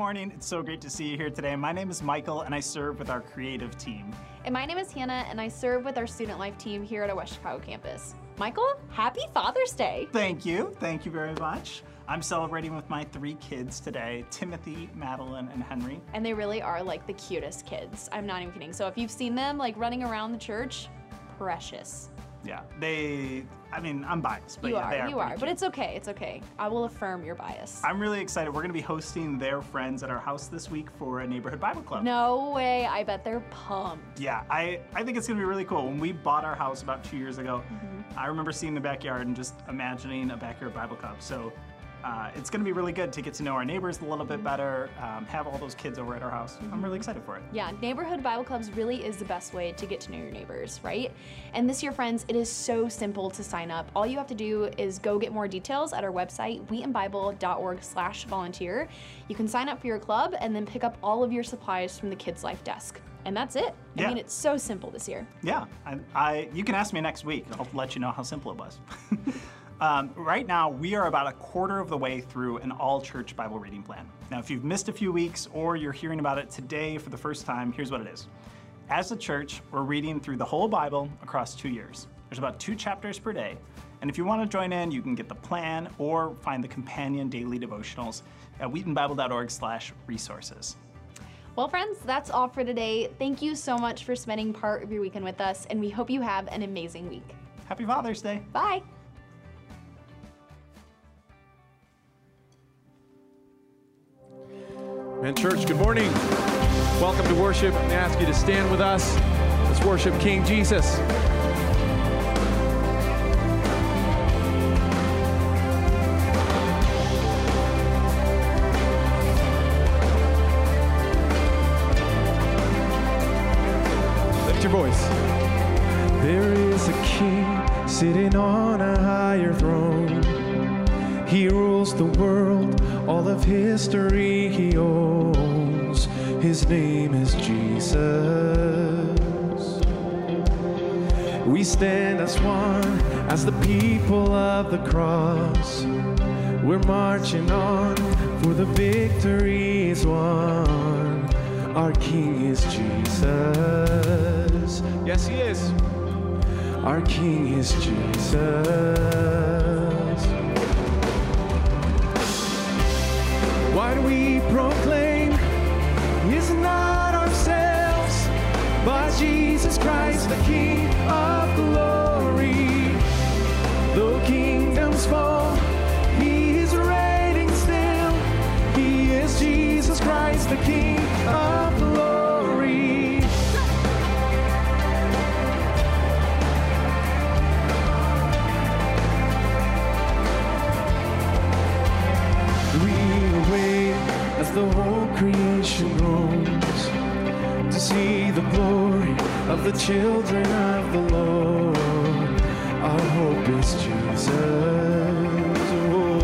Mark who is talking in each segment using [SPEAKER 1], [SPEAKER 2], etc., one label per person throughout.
[SPEAKER 1] Good morning. It's so great to see you here today. My name is Michael, and I serve with our creative team.
[SPEAKER 2] And my name is Hannah, and I serve with our student life team here at our West Chicago campus. Michael, happy Father's Day!
[SPEAKER 1] Thank you. Thank you very much. I'm celebrating with my three kids today Timothy, Madeline, and Henry.
[SPEAKER 2] And they really are like the cutest kids. I'm not even kidding. So if you've seen them like running around the church, precious.
[SPEAKER 1] Yeah, they, I mean, I'm biased, but
[SPEAKER 2] you
[SPEAKER 1] yeah,
[SPEAKER 2] are,
[SPEAKER 1] they are.
[SPEAKER 2] you are. But it's okay, it's okay. I will affirm your bias.
[SPEAKER 1] I'm really excited. We're going to be hosting their friends at our house this week for a neighborhood Bible club.
[SPEAKER 2] No way, I bet they're pumped.
[SPEAKER 1] Yeah, I, I think it's going to be really cool. When we bought our house about two years ago,
[SPEAKER 2] Mm-hmm.
[SPEAKER 1] I remember seeing the backyard and just imagining a backyard Bible club. So uh, it's going to be really good to get to know our neighbors a little bit better, um, have all those kids over at our house. I'm really excited for it.
[SPEAKER 2] Yeah, neighborhood Bible clubs really is the best way to get to know your neighbors, right? And this year, friends, it is so simple to sign up. All you have to do is go get more details at our website, wheatonbible.org/volunteer. You can sign up for your club and then pick up all of your supplies from the Kids Life desk. And that's it. I
[SPEAKER 1] Yeah.
[SPEAKER 2] mean, it's so simple this year.
[SPEAKER 1] Yeah, I, I you can ask me next week. I'll let you know how simple it was. um, right now, we are about a quarter of the way through an all church Bible reading plan. Now, if you've missed a few weeks or you're hearing about it today for the first time, here's what it is. As a church, we're reading through the whole Bible across two years. There's about two chapters per day. And if you want to join in, you can get the plan or find the companion daily devotionals at wheatonbible.org/resources.
[SPEAKER 2] Well, friends, that's all for today. Thank you so much for spending part of your weekend with us, and we hope you have an amazing week.
[SPEAKER 1] Happy Father's Day.
[SPEAKER 2] Bye.
[SPEAKER 3] Man, church, good morning. Welcome to worship. I ask you to stand with us. Let's worship King Jesus. Lift your voice. There is a king sitting on a higher throne. He rules the world, all of history he owns. His name is Jesus. We stand as one, as the people of the cross. We're marching on, for the victory is won. Our King is Jesus. Yes, He is. Our King is Jesus. Do we proclaim is not ourselves, but Jesus Christ, the King of glory? Though kingdoms fall, He is reigning still. He is Jesus Christ, the King of the children of the Lord. Our hope is Jesus. Oh.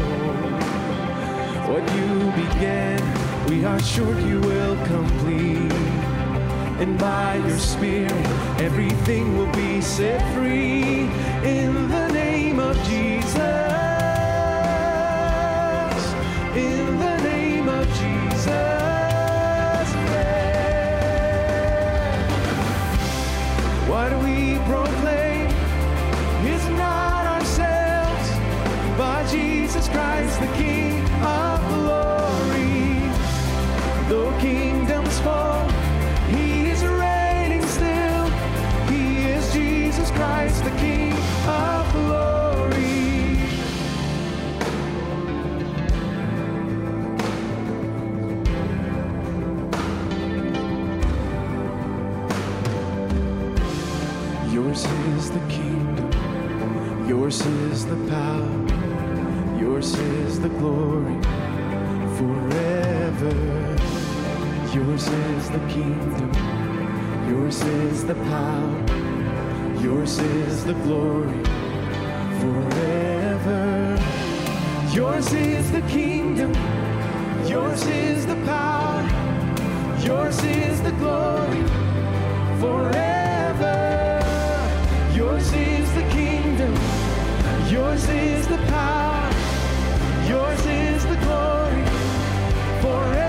[SPEAKER 3] What you began, we are sure you will complete. And by your spirit, everything will be set free in the name of Jesus. Yours is the kingdom, yours is the power, yours is the glory forever. Yours is the kingdom, yours is the power, yours is the glory forever. Yours is the kingdom, yours is the power, yours is the glory forever. Yours is the kingdom, yours is the power, yours is the glory. Forever.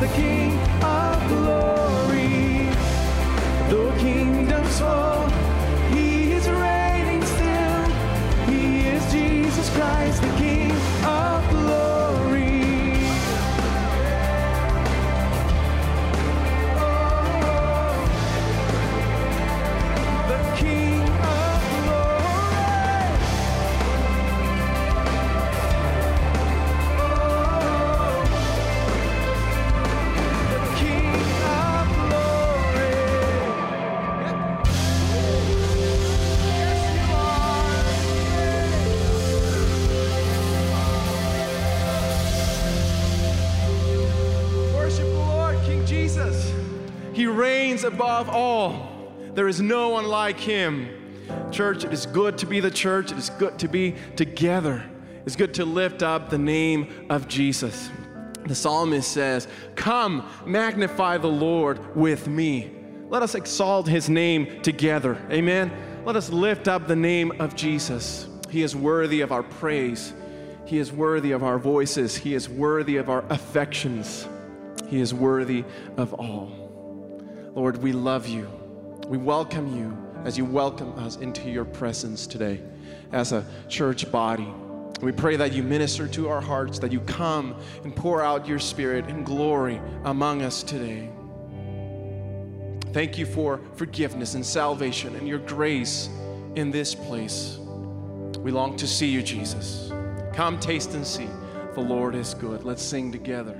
[SPEAKER 4] The King of glory. Though kingdoms fall, He is reigning still. He is Jesus Christ, above all. There is no one like him. Church, it is good to be the church. It is good to be together. It's good to lift up the name of Jesus. The psalmist says, Come, magnify the Lord with me. Let us exalt his name together. Amen. Let us lift up the name of Jesus. He is worthy of our praise. He is worthy of our voices. He is worthy of our affections. He is worthy of all. Lord, we love you. We welcome you as you welcome us into your presence today as a church body. We pray that you minister to our hearts, that you come and pour out your spirit and glory among us today. Thank you for forgiveness and salvation and your grace in this place. We long to see you, Jesus. Come, taste and see. The Lord is good. Let's sing together.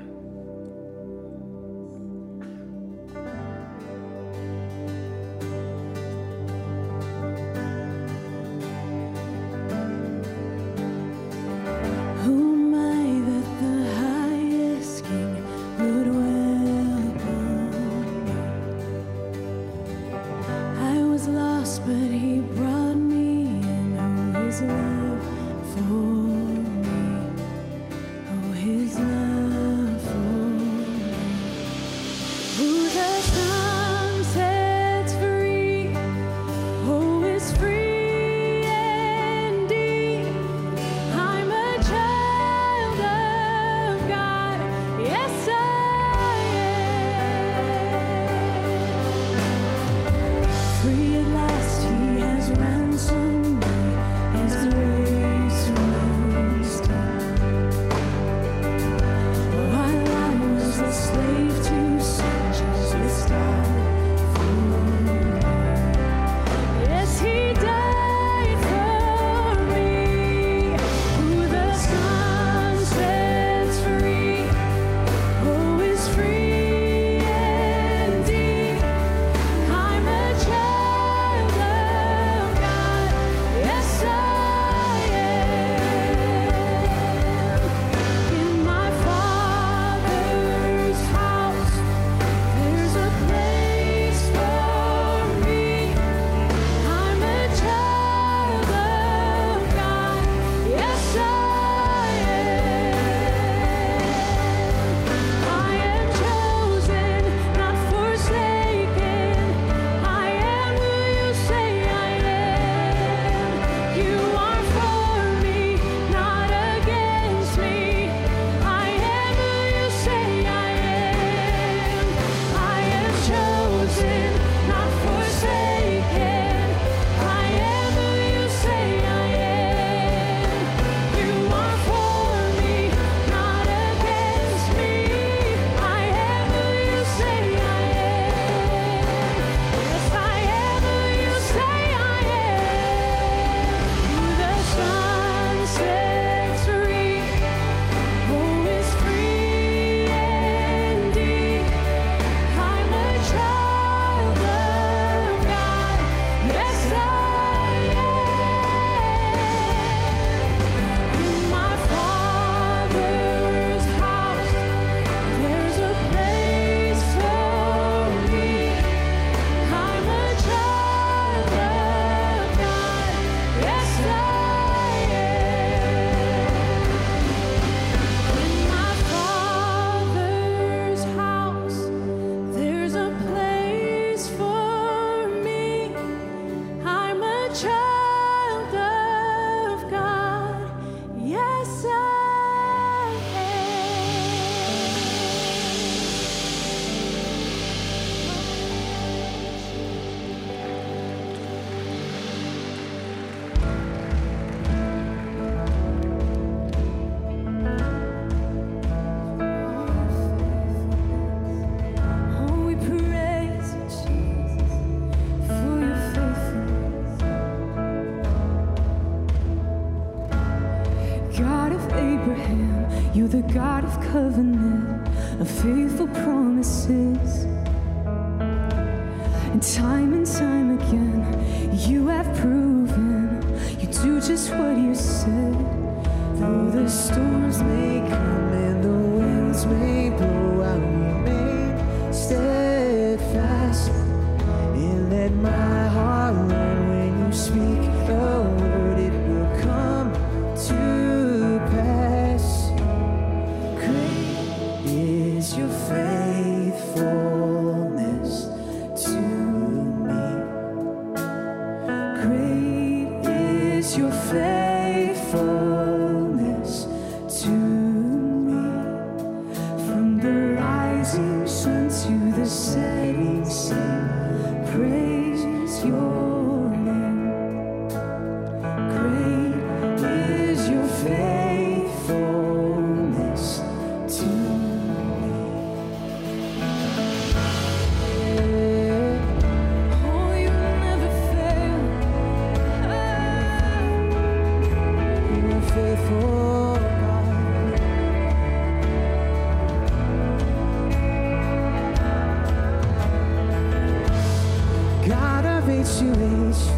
[SPEAKER 5] god of
[SPEAKER 6] each age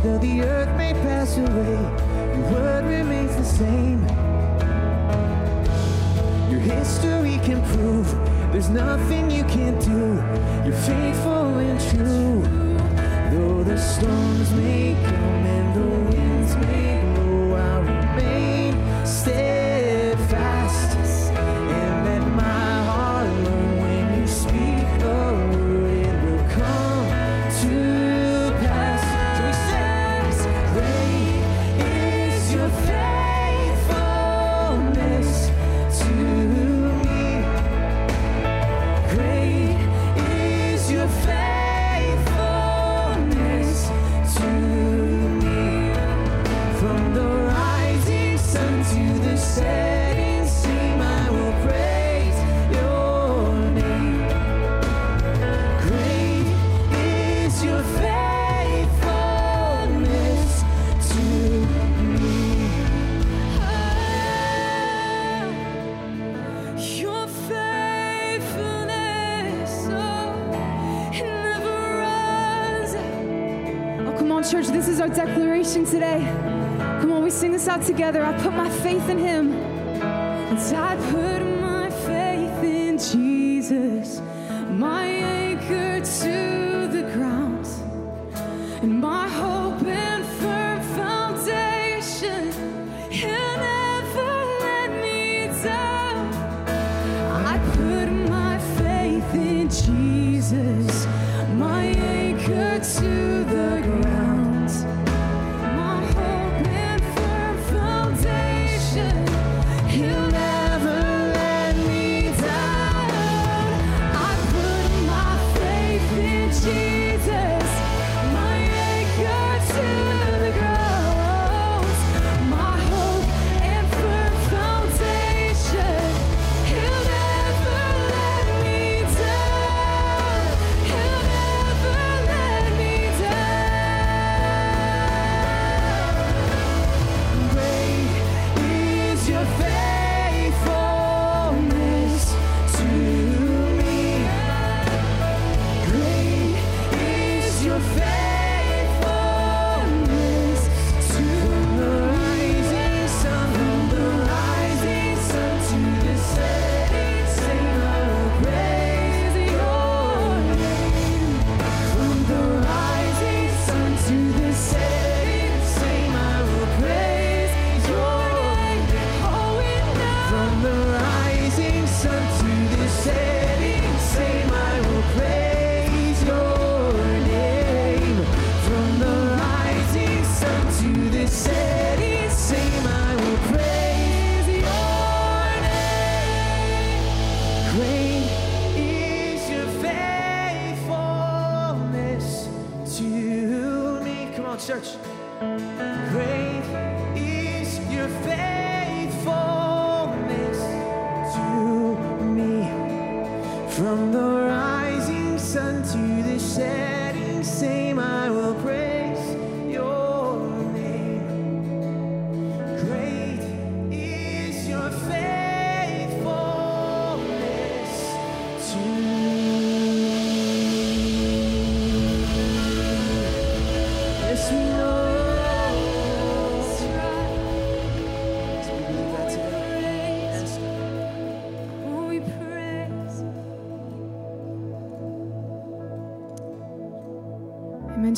[SPEAKER 6] though the earth may pass away, your word remains the same. Your history can prove there's nothing you can't do. You're faithful and true, though the storms may come and the winds may. God together. I put my faith in Him. And I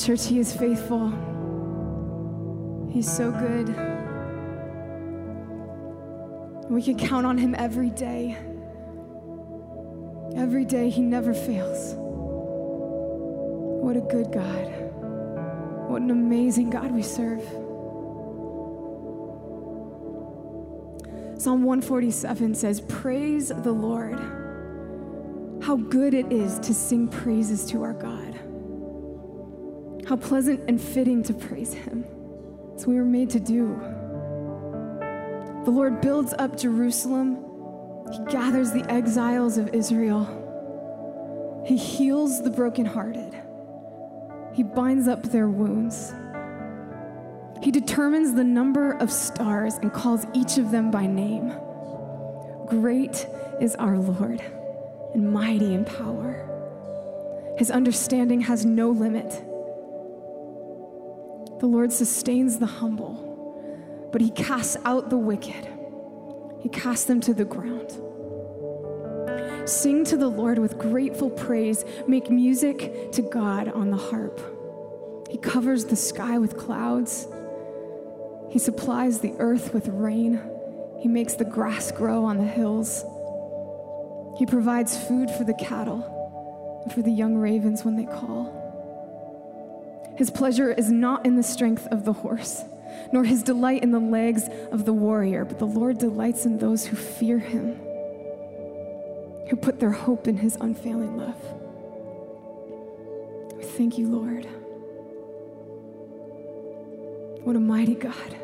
[SPEAKER 6] church.
[SPEAKER 7] He is faithful. He's so good. We can count on him every day. Every day, he never fails. What a good God. What an amazing God we serve. Psalm 147 says, Praise the Lord. How good it is to sing praises to our God. How pleasant and fitting to praise Him. As we were made to do. The Lord builds up Jerusalem, He gathers the exiles of Israel, He heals the brokenhearted, He binds up their wounds. He determines the number of stars and calls each of them by name. Great is our Lord and mighty in power. His understanding has no limit. The Lord sustains the humble, but he casts out the wicked. He casts them to the ground. Sing to the Lord with grateful praise. Make music to God on the harp. He covers the sky with clouds. He supplies the earth with rain. He makes the grass grow on the hills. He provides food for the cattle and for the young ravens when they call. His pleasure is not in the strength of the horse, nor his delight in the legs of the warrior, but the Lord delights in those who fear him, who put their hope in his unfailing love. Thank you, Lord. What a mighty God.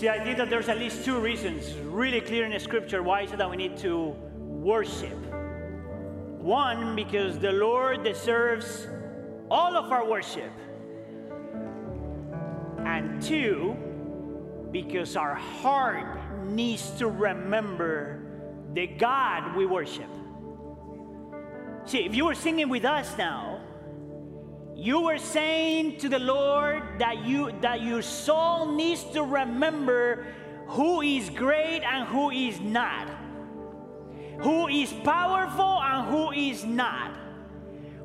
[SPEAKER 8] See, I think that there's at least two reasons really clear in the scripture why is it that we need to worship. One, because the Lord deserves all of our worship. And two, because our heart needs to remember the God we worship. See, if you were singing with us now, you were saying to the Lord that you that your soul needs to remember who is great and who is not. Who is powerful and who is not.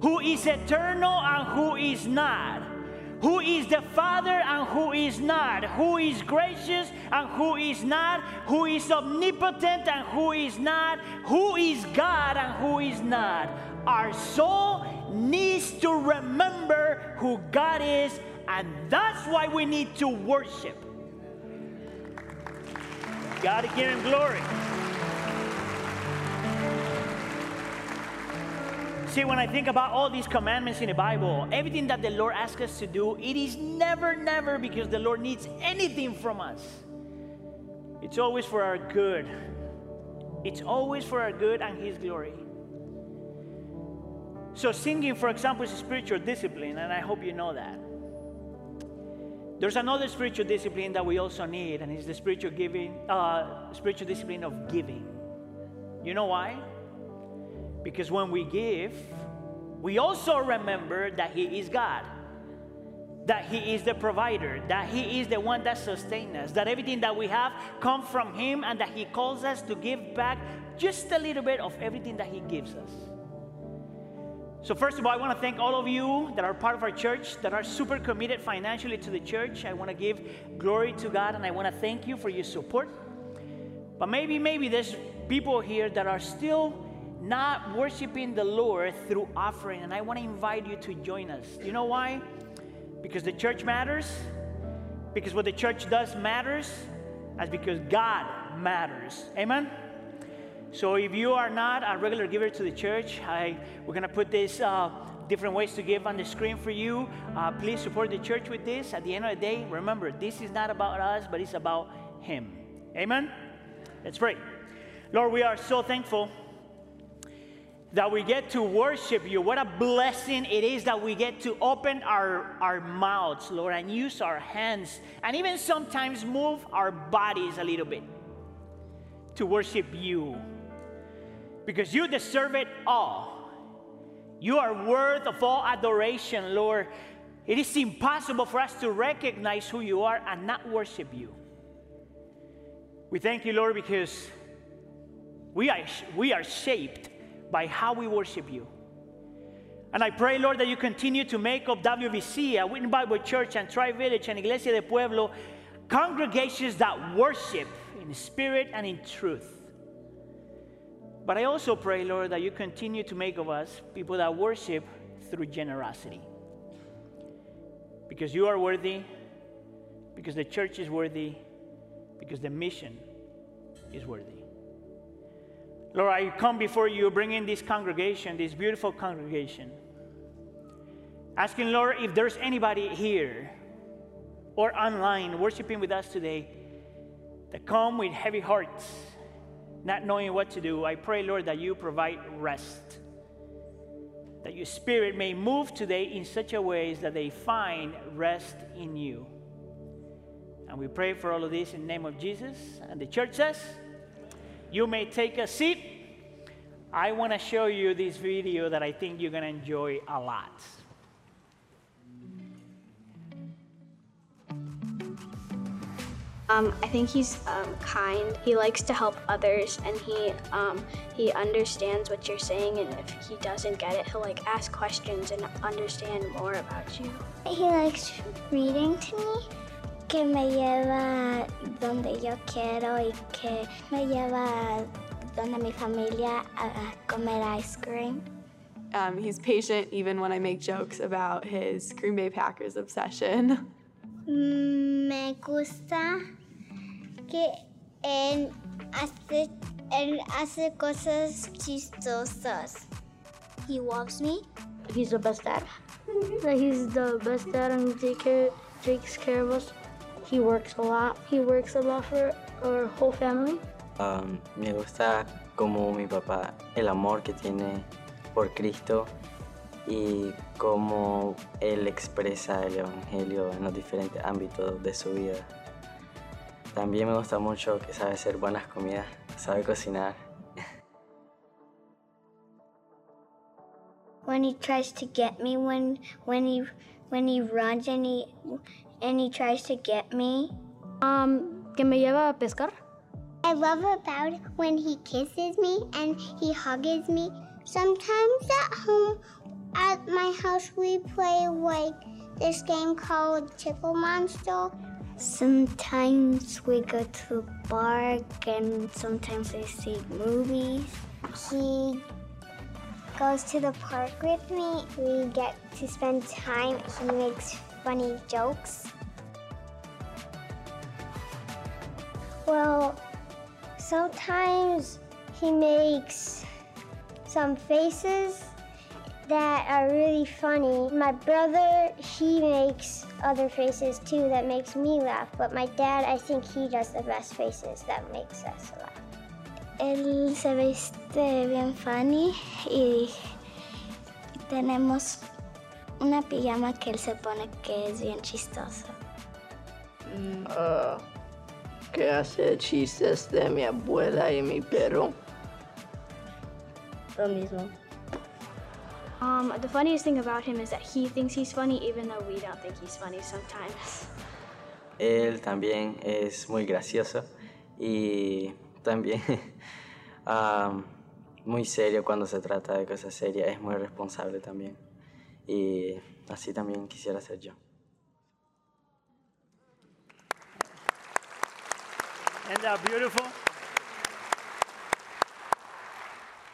[SPEAKER 8] Who is eternal and who is not. Who is the Father and who is not. Who is gracious and who is not. Who is omnipotent and who is not. Who is God and who is not. Our soul needs to remember who God is, and that's why we need to worship. Gotta give Him glory. See, when I think about all these commandments in the Bible, everything that the Lord asks us to do, it is never, never because the Lord needs anything from us. It's always for our good. It's always for our good and His glory. So, singing, for example, is a spiritual discipline, and I hope you know that. There's another spiritual discipline that we also need, and it's the spiritual giving, uh, spiritual discipline of giving. You know why? Because when we give, we also remember that He is God, that He is the provider, that He is the one that sustains us, that everything that we have comes from Him, and that He calls us to give back just a little bit of everything that He gives us. So, first of all, I want to thank all of you that are part of our church, that are super committed financially to the church. I want to give glory to God and I want to thank you for your support. But maybe, maybe there's people here that are still not worshiping the Lord through offering, and I want to invite you to join us. You know why? Because the church matters, because what the church does matters, that's because God matters. Amen? So if you are not a regular giver to the church, I, we're going to put this uh, different ways to give on the screen for you. Uh, please support the church with this. At the end of the day, remember, this is not about us, but it's about Him. Amen? Let's pray. Lord, we are so thankful that we get to worship you. What a blessing it is that we get to open our, our mouths, Lord, and use our hands, and even sometimes move our bodies a little bit to worship you. Because you deserve it all. You are worth of all adoration, Lord. It is impossible for us to recognize who you are and not worship you. We thank you, Lord, because we are, we are shaped by how we worship you. And I pray, Lord, that you continue to make of WBC, a Witten Bible Church, and Tri Village, and Iglesia de Pueblo congregations that worship in spirit and in truth. But I also pray, Lord, that you continue to make of us people that worship through generosity. Because you are worthy, because the church is worthy, because the mission is worthy. Lord, I come before you, bringing this congregation, this beautiful congregation, asking, Lord, if there's anybody here or online worshiping with us today that come with heavy hearts, not knowing what to do, I pray, Lord, that you provide rest. That your spirit may move today in such a way that they find rest in you. And we pray for all of this in the name of Jesus. And the church says, You may take a seat. I want to show you this video that I think you're going to enjoy a lot.
[SPEAKER 9] Um, I think he's um, kind. He likes to help others, and he um, he understands what you're saying. And if he doesn't get it, he'll like ask questions and understand more about you.
[SPEAKER 10] He likes reading to me, que me lleva donde yo quiero y que me lleva donde mi familia a comer ice cream.
[SPEAKER 11] Um, he's patient even when I make jokes about his Green Bay Packers obsession.
[SPEAKER 10] Me gusta que él hace, él hace cosas chistosas. He loves me.
[SPEAKER 12] He's the best dad. He's the best dad and he take care, takes care of us. He works a lot. He works a lot for our whole family.
[SPEAKER 13] Um, me gusta como mi papá, el amor que tiene por Cristo y cómo él expresa el Evangelio en los diferentes ámbitos de su vida. También me gusta mucho que sabe hacer buenas comidas, sabe cocinar.
[SPEAKER 10] When he tries to get me, when when he when he runs and he and he tries to get me.
[SPEAKER 12] Um, que me lleva a pescar.
[SPEAKER 10] I love about when he kisses me and he hugs me. Sometimes at home, at my house, we play like this game called Tickle Monster. Sometimes we go to the park and sometimes we see movies. He goes to the park with me. We get to spend time. He makes funny jokes. Well, sometimes he makes some faces that are really funny. My brother, he makes other faces too that makes me laugh, but my dad, I think he does the best faces that makes us laugh. Él se viste bien funny y tenemos una pijama que él se pone que es bien chistosa.
[SPEAKER 14] Ah, que hace chistes de mi abuela y mi perro.
[SPEAKER 12] Lo mismo.
[SPEAKER 9] Um, the funniest thing about him is that he thinks he's funny, even though we don't think he's funny sometimes.
[SPEAKER 13] Él también es muy gracioso y también um, muy serio cuando se trata de cosas serias, es muy responsable también. Y así también quisiera ser yo.
[SPEAKER 8] Isn't that beautiful?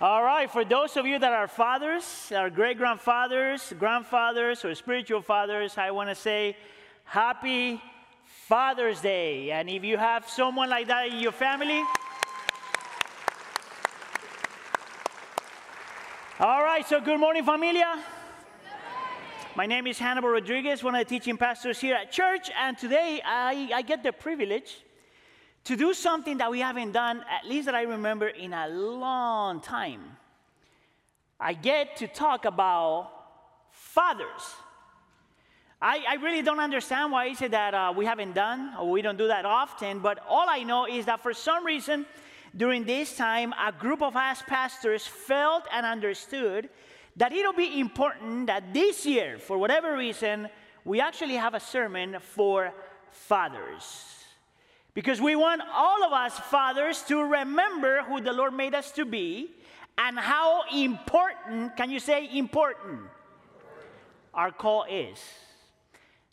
[SPEAKER 8] All right, for those of you that are fathers, our great grandfathers, grandfathers, or spiritual fathers, I want to say happy Father's Day. And if you have someone like that in your family, all right, so good morning, familia. My name is Hannibal Rodriguez, one of the teaching pastors here at church, and today I, I get the privilege to do something that we haven't done, at least that I remember, in a long time. I get to talk about fathers. I, I really don't understand why is it that uh, we haven't done or we don't do that often, but all I know is that for some reason, during this time, a group of us pastors felt and understood that it'll be important that this year, for whatever reason, we actually have a sermon for fathers. Because we want all of us fathers to remember who the Lord made us to be and how important, can you say important, our call is.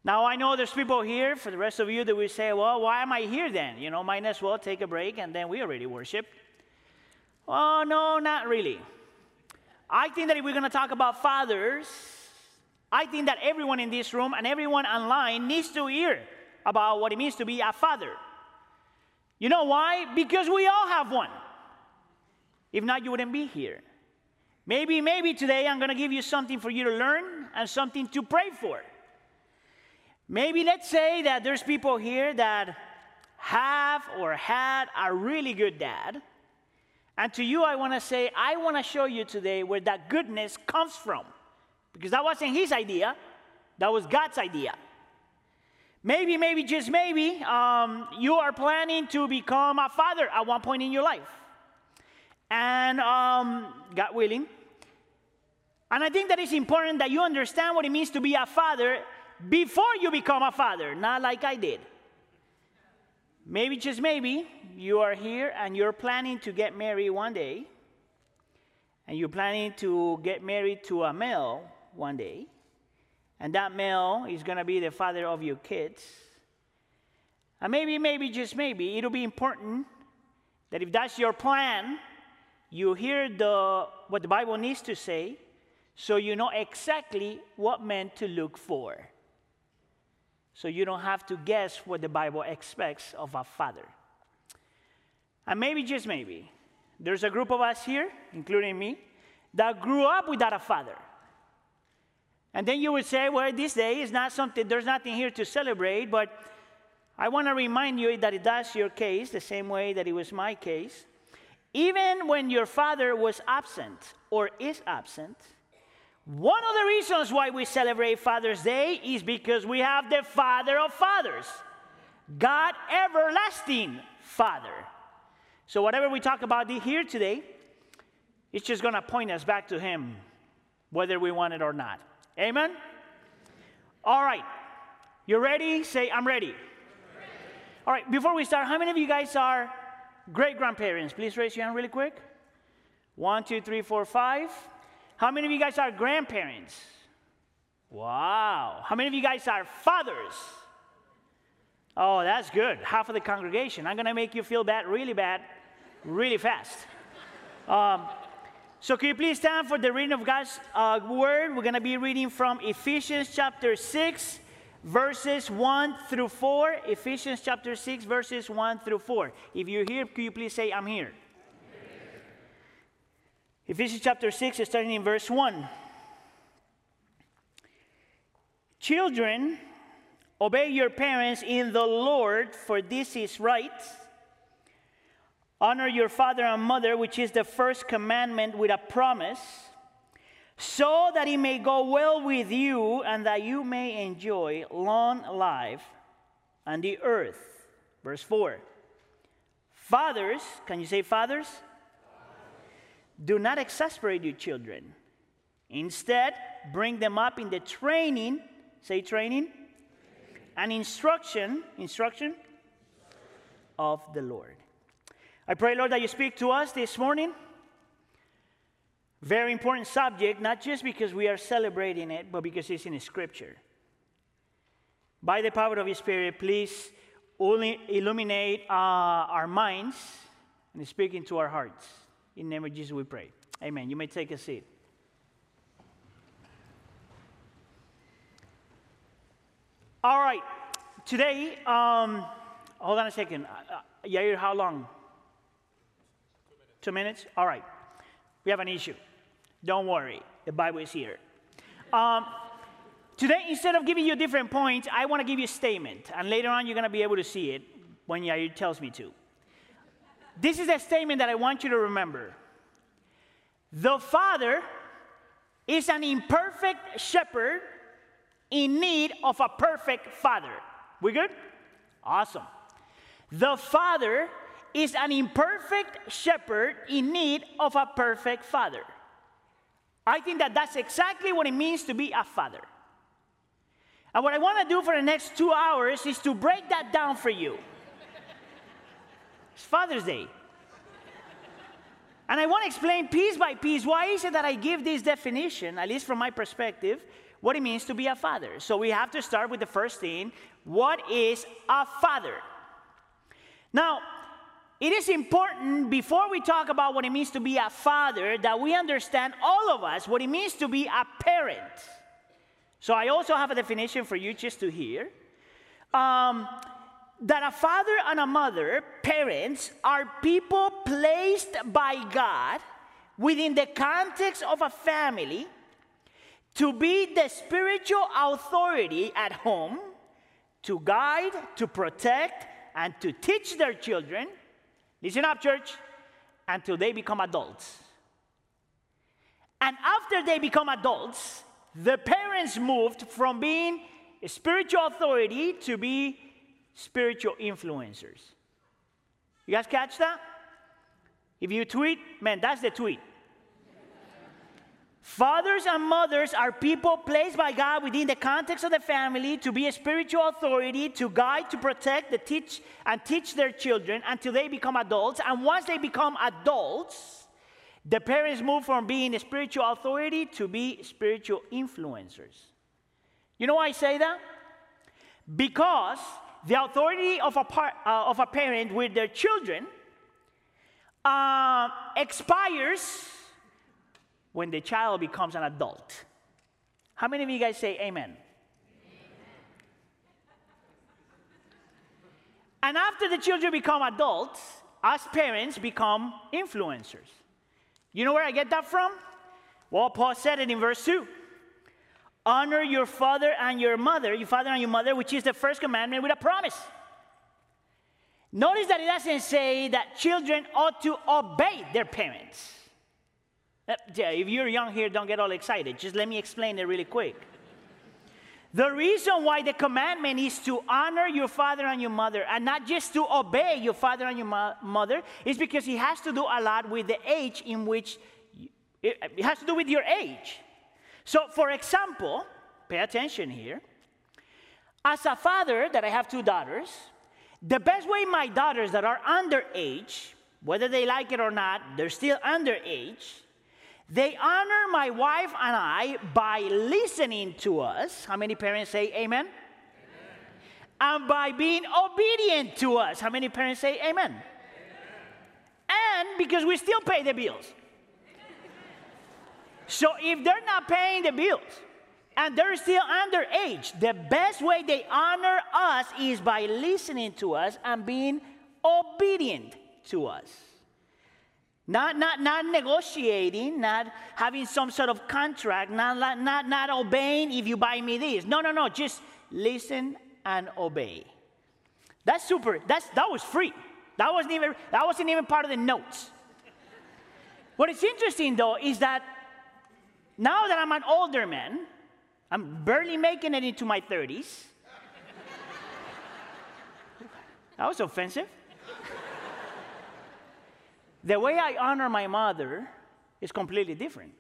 [SPEAKER 8] Now, I know there's people here, for the rest of you, that will say, well, why am I here then? You know, might as well take a break and then we already worship. Oh, no, not really. I think that if we're going to talk about fathers, I think that everyone in this room and everyone online needs to hear about what it means to be a father. You know why? Because we all have one. If not, you wouldn't be here. Maybe, maybe today I'm going to give you something for you to learn and something to pray for. Maybe let's say that there's people here that have or had a really good dad. And to you, I want to say, I want to show you today where that goodness comes from. Because that wasn't his idea, that was God's idea. Maybe, maybe, just maybe, um, you are planning to become a father at one point in your life. And um, God willing. And I think that it's important that you understand what it means to be a father before you become a father, not like I did. Maybe, just maybe, you are here and you're planning to get married one day, and you're planning to get married to a male one day, and that male is going to be the father of your kids. And maybe, maybe, just maybe, it'll be important that if that's your plan, you hear the, what the Bible needs to say so you know exactly what men to look for so you don't have to guess what the Bible expects of a father. And maybe, just maybe, there's a group of us here, including me, that grew up without a father. And then you would say, well, this day is not something, there's nothing here to celebrate, but I want to remind you that it that's your case, the same way that it was my case. Even when your father was absent or is absent, one of the reasons why we celebrate Father's Day is because we have the Father of Fathers, God everlasting Father. So, whatever we talk about here today, it's just going to point us back to Him, whether we want it or not. Amen? All right. You ready? Say, I'm ready. All right, before we start, how many of you guys are great grandparents? Please raise your hand really quick. One, two, three, four, five. How many of you guys are grandparents? Wow. How many of you guys are fathers? Oh, that's good. Half of the congregation. I'm going to make you feel bad, really bad, really fast. Um, so, can you please stand for the reading of God's uh, word? We're going to be reading from Ephesians chapter 6, verses 1 through 4. Ephesians chapter 6, verses 1 through 4. If you're here, could you please say, I'm here? Ephesians chapter 6, starting in verse 1. Children, obey your parents in the Lord, for this is right. Honor your father and mother, which is the first commandment with a promise, so that it may go well with you and that you may enjoy long life on the earth. Verse 4. Fathers, can you say fathers? Do not exasperate your children. Instead, bring them up in the training, say training, and instruction, instruction of the Lord. I pray, Lord, that you speak to us this morning. Very important subject, not just because we are celebrating it, but because it's in Scripture. By the power of your Spirit, please only illuminate uh, our minds and speak into our hearts. In the name of Jesus, we pray. Amen. You may take a seat. All right. Today, um, hold on a second. Uh, uh Yair, how long? Two minutes. All right. We have an issue. Don't worry. The Bible is here. Um, today, instead of giving you different points, I want to give you a statement. And later on, you're going to be able to see it when Yair tells me to. This is a statement that I want you to remember. The Father is an imperfect shepherd in need of a perfect Father. We good? Awesome. The Father is an imperfect shepherd in need of a perfect Father. I think that that's exactly what it means to be a father. And what I want to do for the next two hours is to break that down for you. It's Father's Day. And I want to explain piece by piece why is it that I give this definition, at least from my perspective, what it means to be a father. So we have to start with the first thing what is a father? Now, it is important before we talk about what it means to be a father that we understand, all of us, what it means to be a parent. So I also have a definition for you just to hear. Um, that a father and a mother, parents, are people placed by God within the context of a family to be the spiritual authority at home, to guide, to protect, and to teach their children. Listen up, church, until they become adults. And after they become adults, the parents moved from being a spiritual authority to be spiritual influencers. You guys catch that? If you tweet, man, that's the tweet. Fathers and mothers are people placed by God within the context of the family to be a spiritual authority, to guide, to protect, to teach, and teach their children until they become adults. And once they become adults, the parents move from being a spiritual authority to be spiritual influencers. You know why I say that? Because the authority of a, par- uh, of a parent with their children uh, expires when the child becomes an adult. How many of you guys say amen? amen? And after the children become adults, us parents become influencers. You know where I get that from? Well, Paul said it in verse 2. Honor your father and your mother, your father and your mother, which is the first commandment with a promise. Notice that it doesn't say that children ought to obey their parents. Yeah, if you're young here, don't get all excited. Just let me explain it really quick. The reason why the commandment is to honor your father and your mother and not just to obey your father and your mo- mother is because it has to do a lot with the age in which you, it has to do with your age. So, for example, pay attention here. As a father, that I have two daughters, the best way my daughters that are underage, whether they like it or not, they're still underage, they honor my wife and I by listening to us. How many parents say amen? amen? And by being obedient to us. How many parents say amen? amen? And because we still pay the bills. So if they're not paying the bills and they're still underage, the best way they honor us is by listening to us and being obedient to us. Not, not, not negotiating, not having some sort of contract, not, not, not obeying if you buy me this. No, no, no, just listen and obey. That's super. That's, that was free. That wasn't, even, that wasn't even part of the notes. What is interesting though is that now that I'm an older man, I'm barely making it into my 30s. that was offensive. The way I honor my mother is completely different.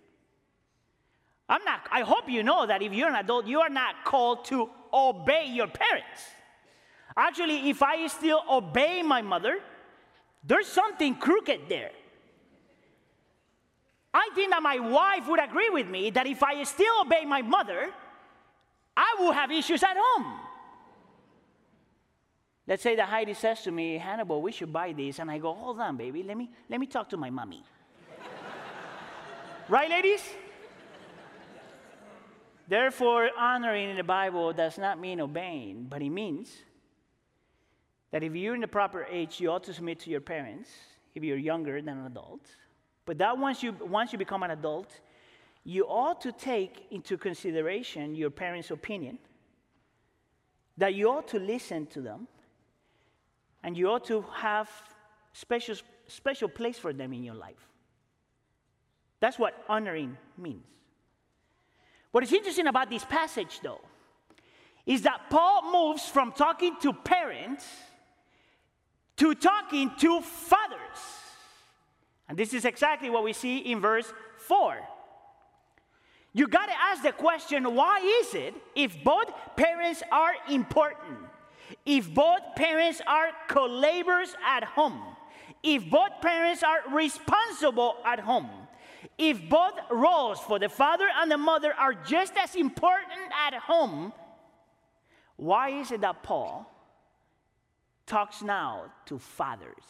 [SPEAKER 8] I'm not, I hope you know that if you're an adult, you are not called to obey your parents. Actually, if I still obey my mother, there's something crooked there. I think that my wife would agree with me that if I still obey my mother, I will have issues at home. Let's say that Heidi says to me, Hannibal, we should buy this. And I go, hold on, baby, let me, let me talk to my mommy. right, ladies? Therefore, honoring in the Bible does not mean obeying, but it means that if you're in the proper age, you ought to submit to your parents if you're younger than an adult. But that once you, once you become an adult, you ought to take into consideration your parents' opinion, that you ought to listen to them, and you ought to have special, special place for them in your life. That's what honoring means. What is interesting about this passage, though, is that Paul moves from talking to parents to talking to fathers. And this is exactly what we see in verse 4. You got to ask the question why is it, if both parents are important, if both parents are co laborers at home, if both parents are responsible at home, if both roles for the father and the mother are just as important at home, why is it that Paul talks now to fathers?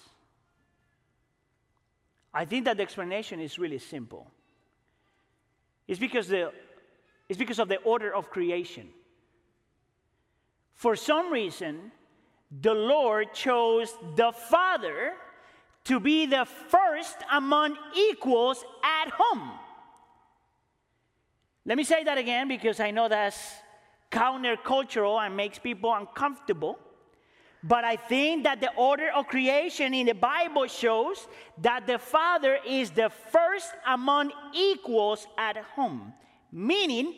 [SPEAKER 8] I think that the explanation is really simple. It's because, the, it's because of the order of creation. For some reason, the Lord chose the father to be the first among equals at home. Let me say that again because I know that's countercultural and makes people uncomfortable. But I think that the order of creation in the Bible shows that the father is the first among equals at home, meaning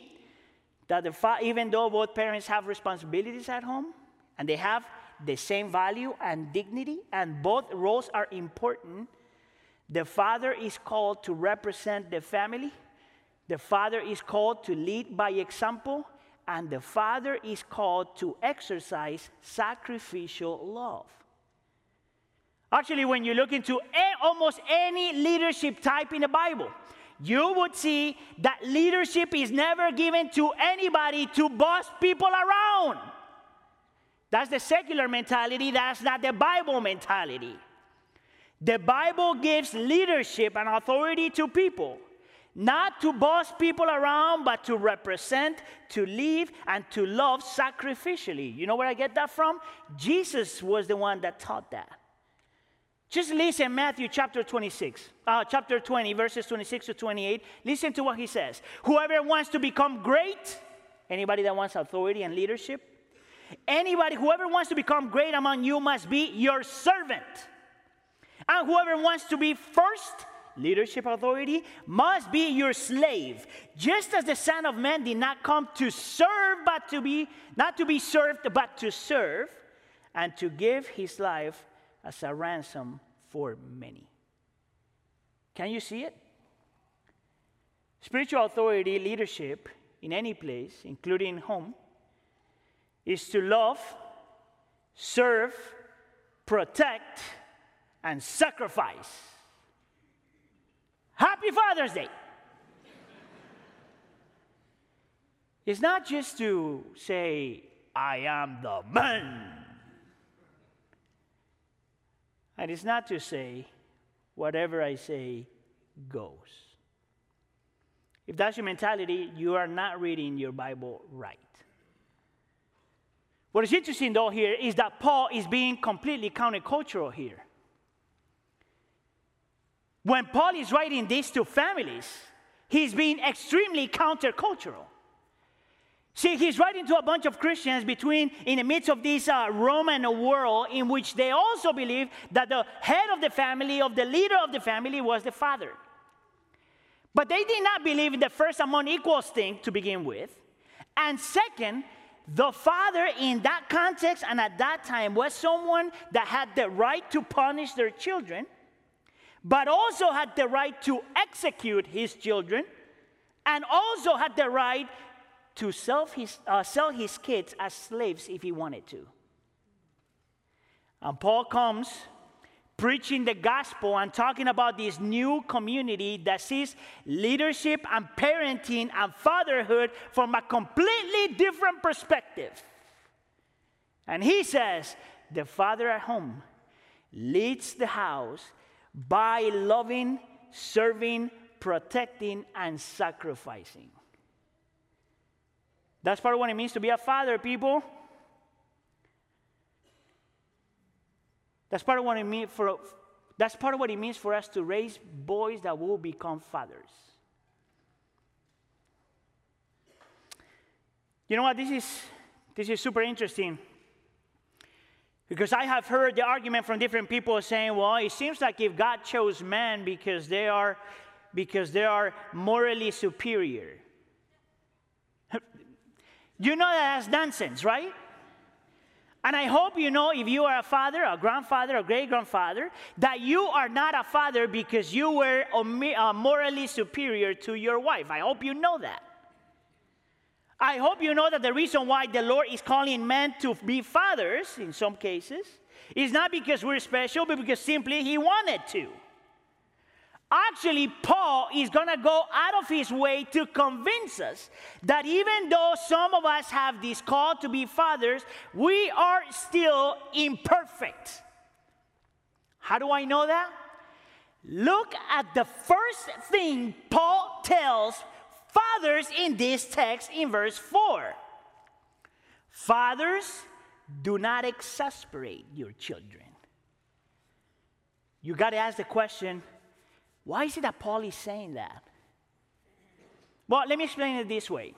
[SPEAKER 8] that the fa- even though both parents have responsibilities at home and they have the same value and dignity, and both roles are important, the father is called to represent the family, the father is called to lead by example, and the Father is called to exercise sacrificial love. Actually, when you look into a, almost any leadership type in the Bible, you would see that leadership is never given to anybody to boss people around. That's the secular mentality, that's not the Bible mentality. The Bible gives leadership and authority to people not to boss people around, but to represent, to live, and to love sacrificially. You know where I get that from? Jesus was the one that taught that. Just listen, Matthew chapter 26, uh, chapter 20, verses 26 to 28. Listen to what he says. Whoever wants to become great, anybody that wants authority and leadership, anybody, whoever wants to become great among you must be your servant. And whoever wants to be first leadership authority must be your slave just as the son of man did not come to serve but to be not to be served but to serve and to give his life as a ransom for many can you see it spiritual authority leadership in any place including home is to love serve protect and sacrifice Happy Father's Day. It's not just to say, I am the man. And it's not to say, whatever I say goes. If that's your mentality, you are not reading your Bible right. What is interesting, though, here is that Paul is being completely countercultural here. When Paul is writing this to families, he's being extremely countercultural. See, he's writing to a bunch of Christians between in the midst of this uh, Roman world in which they also believe that the head of the family, of the leader of the family, was the father. But they did not believe in the first among equals thing to begin with. And second, the father in that context and at that time was someone that had the right to punish their children but also had the right to execute his children and also had the right to sell his, uh, sell his kids as slaves if he wanted to. And Paul comes preaching the gospel and talking about this new community that sees leadership and parenting and fatherhood from a completely different perspective. And he says, the father at home leads the house by loving, serving, protecting, and sacrificing. That's part of what it means to be a father, people. That's part of what it means for that's part of what it means for us to raise boys that will become fathers. You know what? This is this is super interesting. Because I have heard the argument from different people saying, well, it seems like if God chose men because they are because they are morally superior. you know that that's nonsense, right? And I hope you know if you are a father, a grandfather, a great grandfather, that you are not a father because you were uh, morally superior to your wife. I hope you know that. I hope you know that the reason why the Lord is calling men to be fathers in some cases It's not because we're special, but because simply he wanted to. Actually, Paul is going to go out of his way to convince us that even though some of us have this call to be fathers, we are still imperfect. How do I know that? Look at the first thing Paul tells fathers in this text in verse 4. Fathers, do not exasperate your children. You got to ask the question why is it that Paul is saying that? Well, let me explain it this way.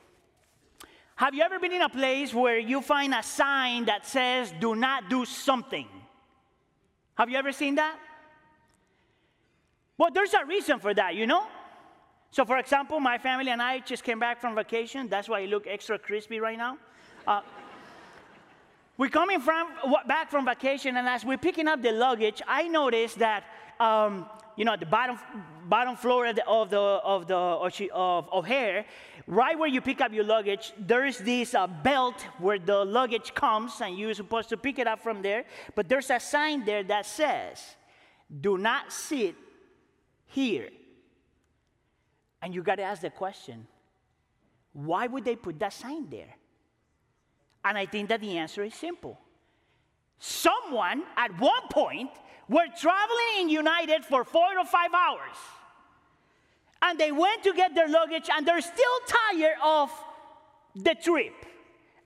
[SPEAKER 8] Have you ever been in a place where you find a sign that says, do not do something? Have you ever seen that? Well, there's a reason for that, you know? So, for example, my family and I just came back from vacation. That's why I look extra crispy right now. Uh, we're coming from, back from vacation, and as we're picking up the luggage, I noticed that um, you know, at the bottom, bottom floor of the, of the, of the, of, hair, right where you pick up your luggage, there is this uh, belt where the luggage comes and you're supposed to pick it up from there. But there's a sign there that says, do not sit here. And you got to ask the question, why would they put that sign there? And I think that the answer is simple. Someone at one point were traveling in United for four or five hours. And they went to get their luggage and they're still tired of the trip.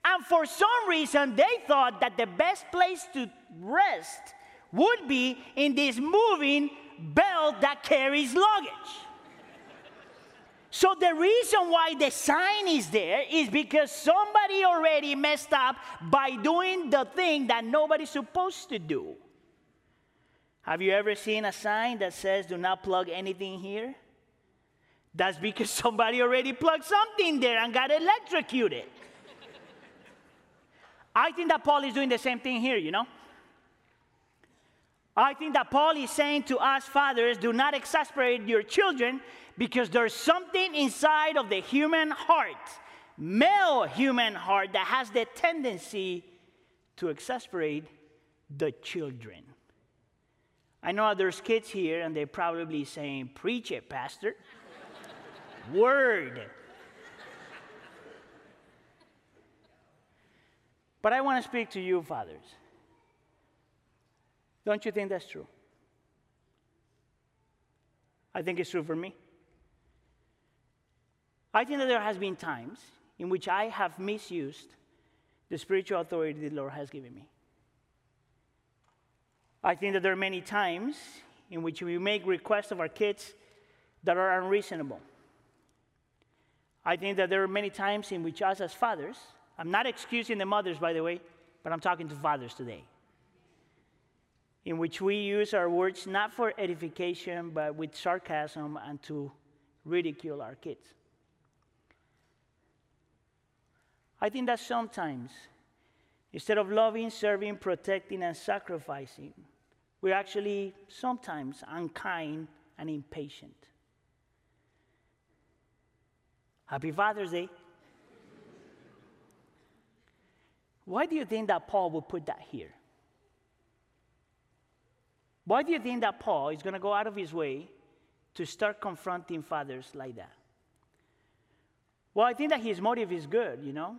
[SPEAKER 8] And for some reason, they thought that the best place to rest would be in this moving belt that carries luggage. So the reason why the sign is there is because somebody already messed up by doing the thing that nobody's supposed to do. Have you ever seen a sign that says, do not plug anything here? That's because somebody already plugged something there and got electrocuted. I think that Paul is doing the same thing here, you know? I think that Paul is saying to us fathers, do not exasperate your children because there's something inside of the human heart, male human heart, that has the tendency to exasperate the children. I know there's kids here and they're probably saying, Preach it, Pastor. Word. But I want to speak to you, fathers. Don't you think that's true? I think it's true for me. I think that there has been times in which I have misused the spiritual authority the Lord has given me. I think that there are many times in which we make requests of our kids that are unreasonable. I think that there are many times in which us as fathers, I'm not excusing the mothers, by the way, but I'm talking to fathers today, in which we use our words not for edification, but with sarcasm and to ridicule our kids. I think that sometimes, instead of loving, serving, protecting, and sacrificing, we're actually sometimes unkind and impatient. Happy Father's Day. Why do you think that Paul would put that here? Why do you think that Paul is going to go out of his way to start confronting fathers like that? Well, I think that his motive is good, you know?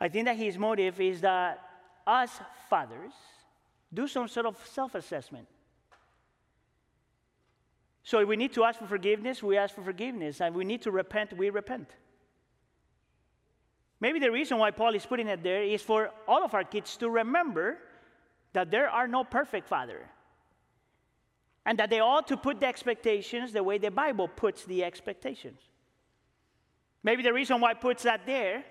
[SPEAKER 8] I think that his motive is that us fathers, do some sort of self assessment. So we need to ask for forgiveness, we ask for forgiveness. And we need to repent, we repent. Maybe the reason why Paul is putting it there is for all of our kids to remember that there are no perfect father. And that they ought to put the expectations the way the Bible puts the expectations. Maybe the reason why it puts that there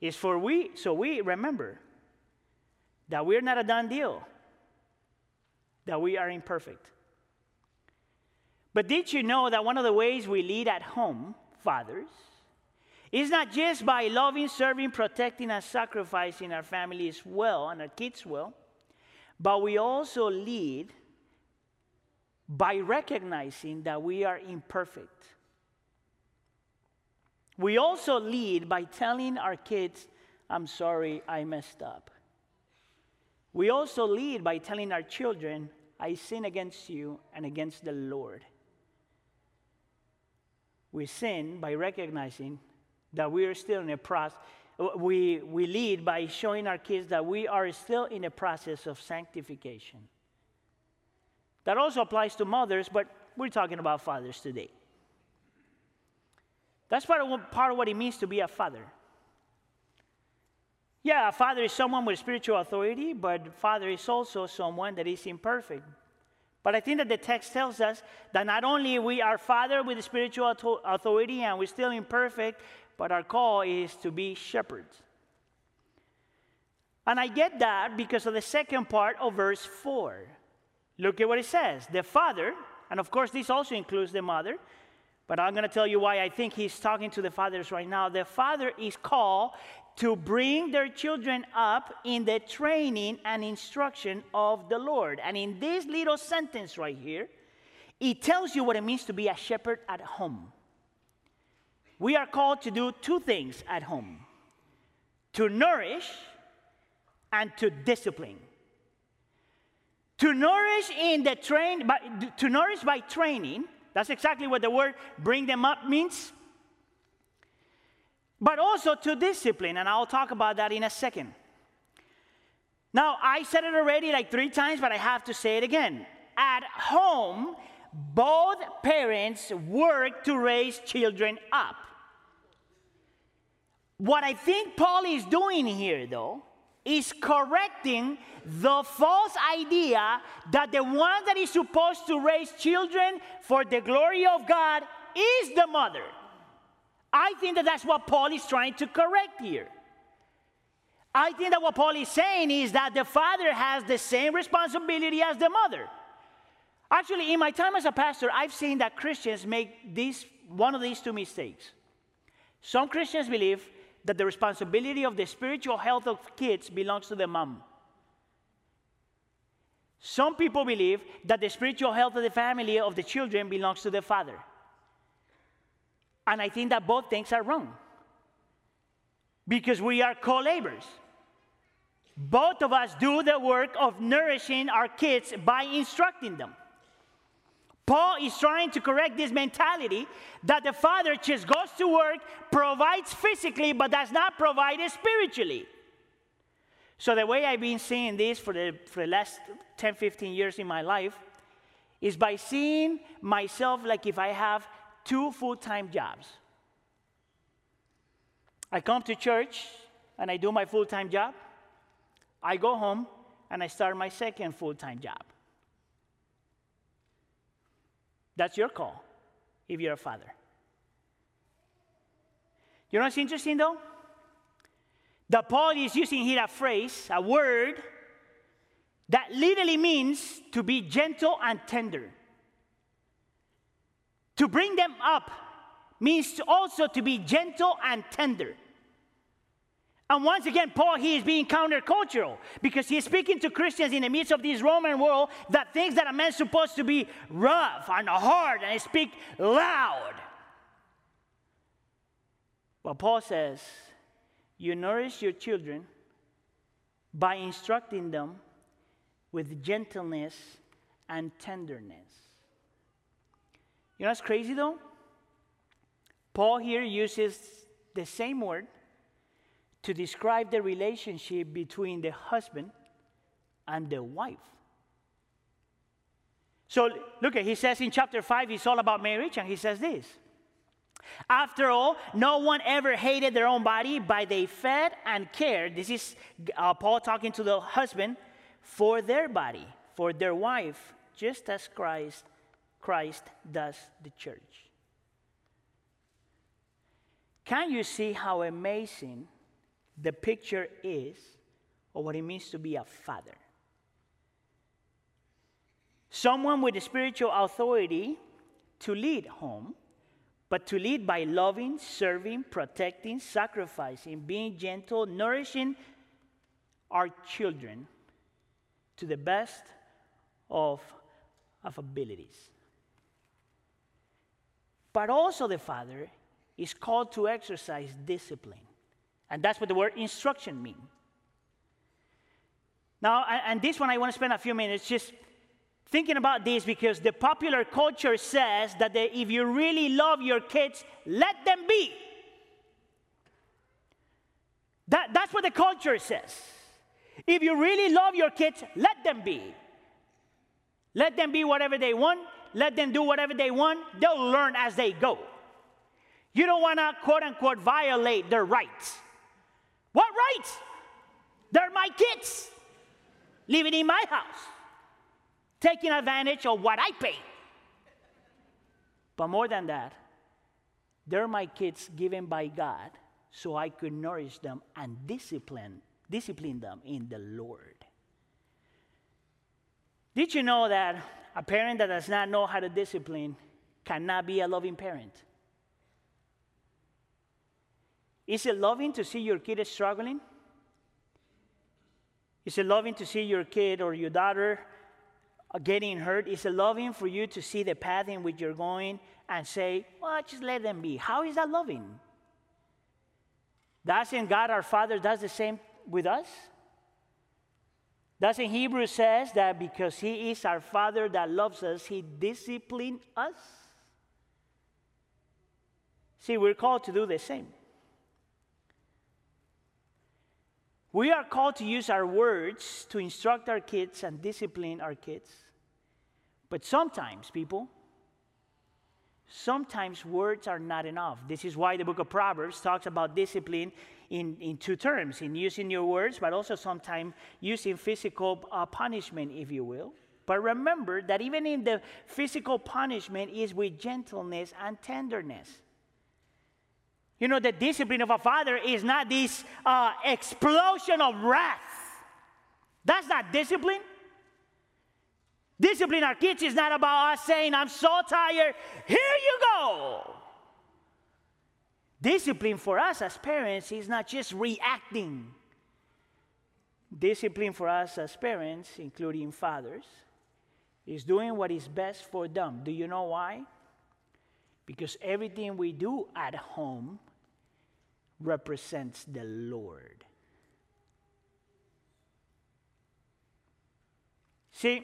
[SPEAKER 8] is for we so we remember that we're not a done deal, that we are imperfect. But did you know that one of the ways we lead at home, fathers, is not just by loving, serving, protecting, and sacrificing our families well and our kids well, but we also lead by recognizing that we are imperfect. We also lead by telling our kids, I'm sorry, I messed up. We also lead by telling our children, I sin against you and against the Lord. We sin by recognizing that we are still in a process. We, we lead by showing our kids that we are still in a process of sanctification. That also applies to mothers, but we're talking about fathers today. That's part of, what, part of what it means to be a father. Yeah, a father is someone with spiritual authority, but father is also someone that is imperfect. But I think that the text tells us that not only we are father with spiritual authority and we're still imperfect, but our call is to be shepherds. And I get that because of the second part of verse 4. Look at what it says. The father, and of course this also includes the mother, but I'm going to tell you why I think he's talking to the fathers right now. The father is called to bring their children up in the training and instruction of the Lord. And in this little sentence right here, it tells you what it means to be a shepherd at home. We are called to do two things at home to nourish and to discipline. To nourish in the train, by, to nourish by training, that's exactly what the word bring them up means but also to discipline, and I'll talk about that in a second. Now, I said it already like three times, but I have to say it again. At home, both parents work to raise children up. What I think Paul is doing here, though, is correcting the false idea that the one that is supposed to raise children for the glory of God is the mother. I think that that's what Paul is trying to correct here. I think that what Paul is saying is that the father has the same responsibility as the mother. Actually, in my time as a pastor, I've seen that Christians make this, one of these two mistakes. Some Christians believe that the responsibility of the spiritual health of kids belongs to the mom. Some people believe that the spiritual health of the family of the children belongs to the father. And I think that both things are wrong because we are co laborers. Both of us do the work of nourishing our kids by instructing them. Paul is trying to correct this mentality that the father just goes to work, provides physically, but does not provide spiritually. So, the way I've been seeing this for the, for the last 10, 15 years in my life is by seeing myself like if I have two full time jobs. I come to church and I do my full time job. I go home and I start my second full time job. That's your call if you're a father. You know what's interesting though? That Paul is using here a phrase, a word, that literally means to be gentle and tender. To bring them up means also to be gentle and tender. And once again, Paul he is being countercultural because he is speaking to Christians in the midst of this Roman world that thinks that a man's supposed to be rough and hard and speak loud. But Paul says, you nourish your children by instructing them with gentleness and tenderness. You know what's crazy though? Paul here uses the same word to describe the relationship between the husband and the wife. So look at he says in chapter 5 he's all about marriage and he says this. After all, no one ever hated their own body, but they fed and cared. This is uh, Paul talking to the husband for their body, for their wife, just as Christ Christ does the church. Can you see how amazing the picture is of what it means to be a father? Someone with spiritual authority to lead home, but to lead by loving, serving, protecting, sacrificing, being gentle, nourishing our children to the best of, of abilities. But also, the father is called to exercise discipline. And that's what the word instruction means. Now, and this one I want to spend a few minutes just thinking about this because the popular culture says that the, if you really love your kids, let them be. That, that's what the culture says. If you really love your kids, let them be. Let them be whatever they want. Let them do whatever they want. They'll learn as they go. You don't want to, quote unquote, violate their rights. What rights? They're my kids living in my house, taking advantage of what I pay. But more than that, they're my kids given by God so I could nourish them and discipline, discipline them in the Lord. Did you know that a parent that does not know how to discipline cannot be a loving parent? Is it loving to see your kid struggling? Is it loving to see your kid or your daughter getting hurt? Is it loving for you to see the path in which you're going and say, well, just let them be? How is that loving? Doesn't God our Father does the same with us? Doesn't Hebrews says that because He is our Father that loves us, He disciplined us? See, we're called to do the same. We are called to use our words to instruct our kids and discipline our kids. But sometimes, people, sometimes words are not enough. This is why the book of Proverbs talks about discipline in, in two terms in using your words, but also sometimes using physical uh, punishment, if you will. But remember that even in the physical punishment is with gentleness and tenderness. You know, the discipline of a father is not this uh, explosion of wrath. That's not discipline. Discipline our kids is not about us saying, I'm so tired, here you go. Discipline for us as parents is not just reacting. Discipline for us as parents, including fathers, is doing what is best for them. Do you know why? Because everything we do at home represents the Lord. See,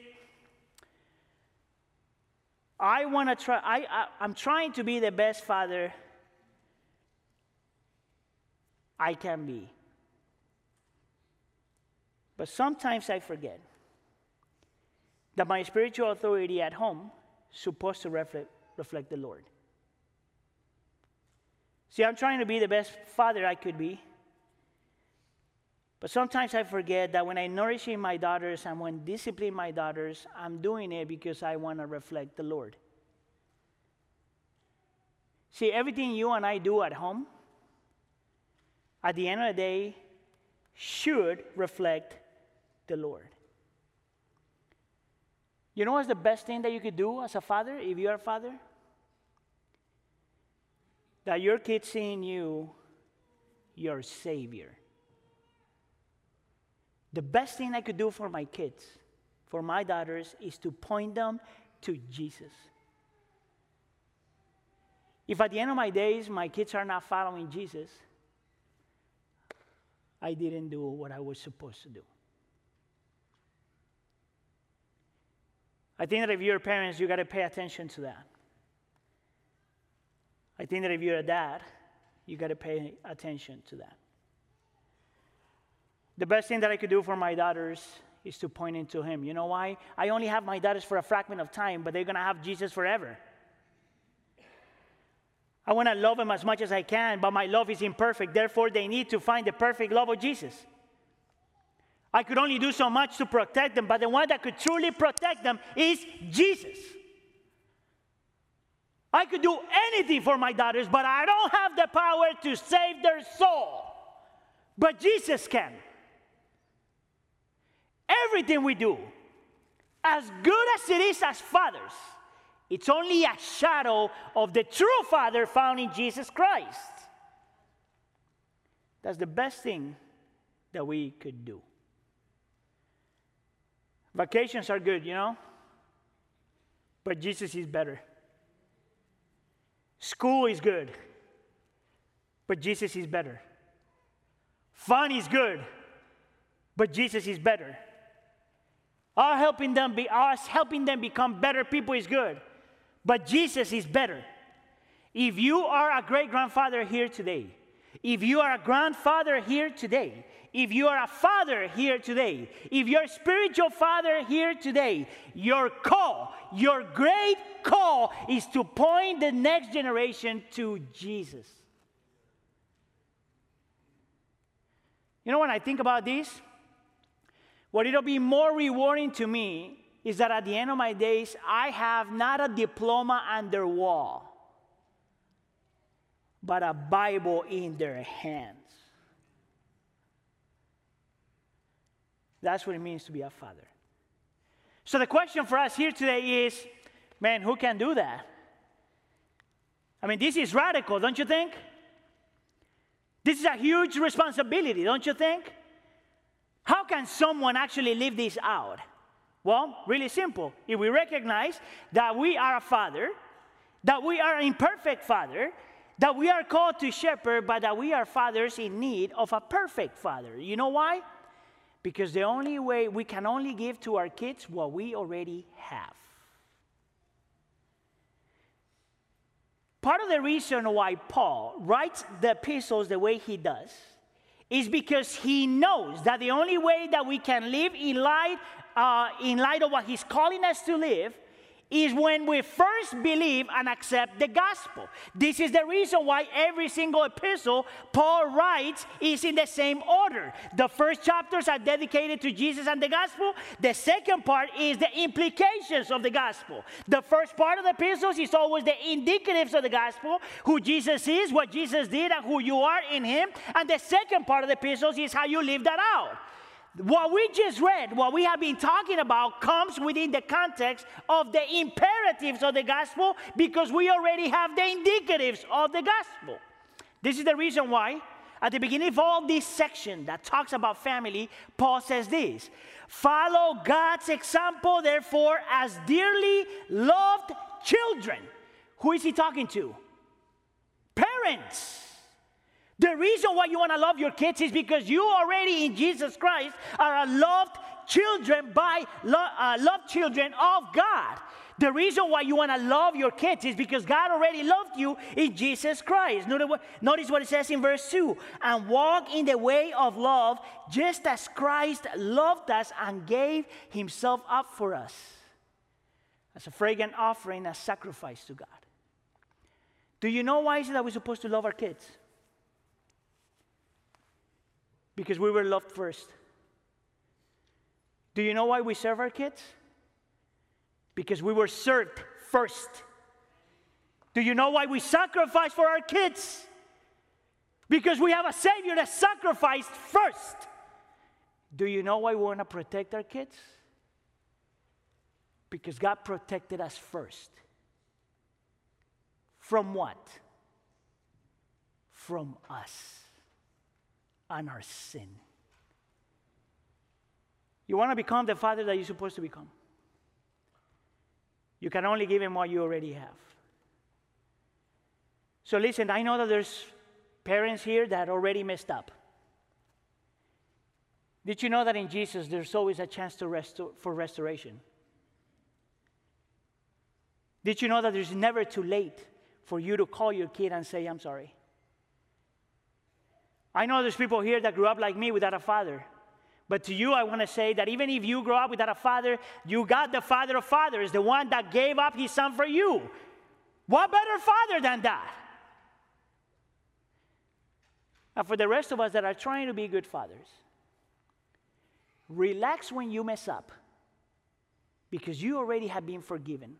[SPEAKER 8] I want to try, I, I, I'm trying to be the best father I can be. But sometimes I forget that my spiritual authority at home is supposed to reflect, reflect the Lord. See, I'm trying to be the best father I could be. But sometimes I forget that when I nourishing my daughters and when disciplining my daughters, I'm doing it because I want to reflect the Lord. See, everything you and I do at home, at the end of the day, should reflect the Lord. You know what's the best thing that you could do as a father, if you are a father? That your kids see in you your Savior. The best thing I could do for my kids, for my daughters, is to point them to Jesus. If at the end of my days my kids are not following Jesus, I didn't do what I was supposed to do. I think that if you're parents, you got to pay attention to that. I think that if you're a dad, you got to pay attention to that. The best thing that I could do for my daughters is to point into Him. You know why? I only have my daughters for a fragment of time, but they're going to have Jesus forever. I want to love them as much as I can, but my love is imperfect. Therefore, they need to find the perfect love of Jesus. I could only do so much to protect them, but the one that could truly protect them is Jesus. I could do anything for my daughters, but I don't have the power to save their soul. But Jesus can. Everything we do, as good as it is as fathers, it's only a shadow of the true Father found in Jesus Christ. That's the best thing that we could do. Vacations are good, you know, but Jesus is better. School is good, but Jesus is better. Fun is good, but Jesus is better. Our helping them be us helping them become better people is good. But Jesus is better. If you are a great grandfather here today, if you are a grandfather here today, if you are a father here today, if you're a spiritual father here today, your call, your great call is to point the next generation to Jesus. You know, when I think about this, what it'll be more rewarding to me is that at the end of my days, I have not a diploma on their wall, but a Bible in their hands. That's what it means to be a father. So the question for us here today is man, who can do that? I mean, this is radical, don't you think? This is a huge responsibility, don't you think? How can someone actually live this out? Well, really simple. If we recognize that we are a father, that we are an imperfect father, that we are called to shepherd, but that we are fathers in need of a perfect father. You know why? Because the only way we can only give to our kids what we already have. Part of the reason why Paul writes the epistles the way he does is because he knows that the only way that we can live in light, uh, in light of what he's calling us to live is when we first believe and accept the gospel. This is the reason why every single epistle Paul writes is in the same order. The first chapters are dedicated to Jesus and the gospel. The second part is the implications of the gospel. The first part of the epistles is always the indicatives of the gospel, who Jesus is, what Jesus did, and who you are in him. And the second part of the epistles is how you live that out. What we just read, what we have been talking about, comes within the context of the imperatives of the gospel because we already have the indicatives of the gospel. This is the reason why, at the beginning of all this section that talks about family, Paul says this Follow God's example, therefore, as dearly loved children. Who is he talking to? Parents. The reason why you want to love your kids is because you already in Jesus Christ are a loved children by lo- uh, loved children of God. The reason why you want to love your kids is because God already loved you in Jesus Christ. Notice what, it says in verse 2 and walk in the way of love just as Christ loved us and gave himself up for us as a fragrant offering, a sacrifice to God. Do you know why is it that we're supposed to love our kids? Because we were loved first. Do you know why we serve our kids? Because we were served first. Do you know why we sacrifice for our kids? Because we have a Savior that sacrificed first. Do you know why we want to protect our kids? Because God protected us first. From what? From us and our sin. You want to become the father that you're supposed to become. You can only give him what you already have. So listen, I know that there's parents here that already messed up. Did you know that in Jesus there's always a chance to for restoration? Did you know that there's never too late for you to call your kid and say, I'm sorry? I know there's people here that grew up like me without a father. But to you, I want to say that even if you grow up without a father, you got the father of fathers, the one that gave up his son for you. What better father than that? And for the rest of us that are trying to be good fathers, relax when you mess up because you already have been forgiven.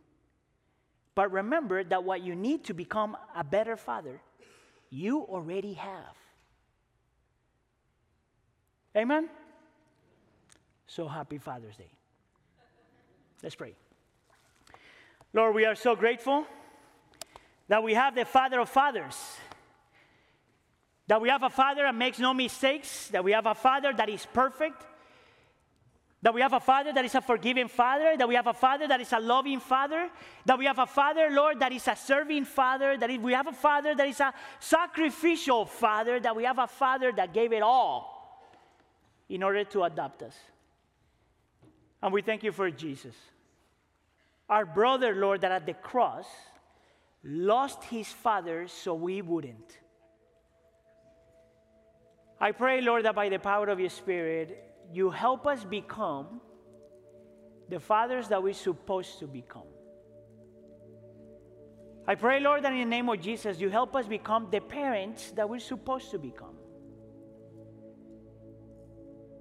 [SPEAKER 8] But remember that what you need to become a better father, you already have. Amen? So happy Father's Day. Let's pray. Lord, we are so grateful that we have the Father of fathers. That we have a Father that makes no mistakes, that we have a Father that is perfect, that we have a Father that is a forgiving Father, that we have a Father that is a loving Father, that we have a Father, Lord, that is a serving Father, that we have a Father that is a sacrificial Father, that we have a Father that gave it all in order to adopt us. And we thank you for Jesus. Our brother, Lord, that at the cross lost his father so we wouldn't. I pray, Lord, that by the power of your Spirit, you help us become the fathers that we're supposed to become. I pray, Lord, that in the name of Jesus, you help us become the parents that we're supposed to become.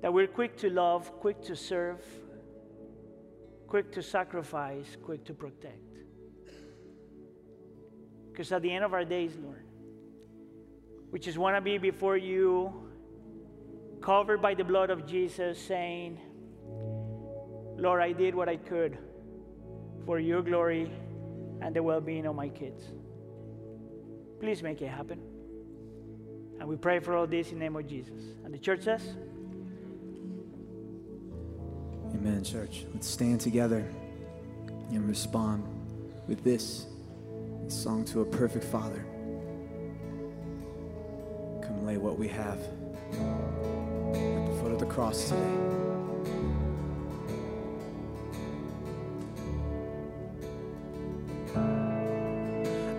[SPEAKER 8] That we're quick to love, quick to serve, quick to sacrifice, quick to protect. Because at the end of our days, Lord, we just want to be before you, covered by the blood of Jesus, saying, Lord, I did what I could for your glory and the well being of my kids. Please make it happen. And we pray for all this in the name of Jesus. And the church says,
[SPEAKER 6] Amen, church. Let's stand together and respond with this song to a perfect Father. Come lay what we have at the foot of the cross today.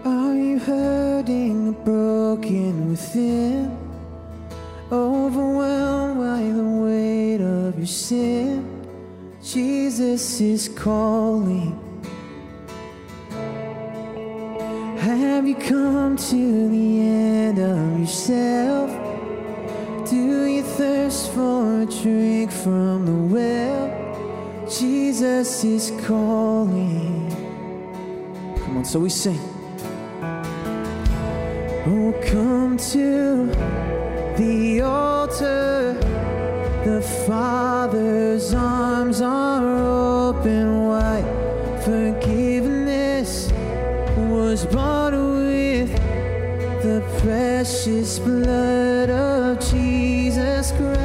[SPEAKER 6] Are you hurting, broken within? Overwhelmed by the weight of your sin? Jesus is calling. Have you come to the end of yourself? Do you thirst for a drink from the well? Jesus is calling. Come on, so we sing. Oh, come to the altar. The Father's arms are open wide. Forgiveness was bought with the precious blood of Jesus Christ.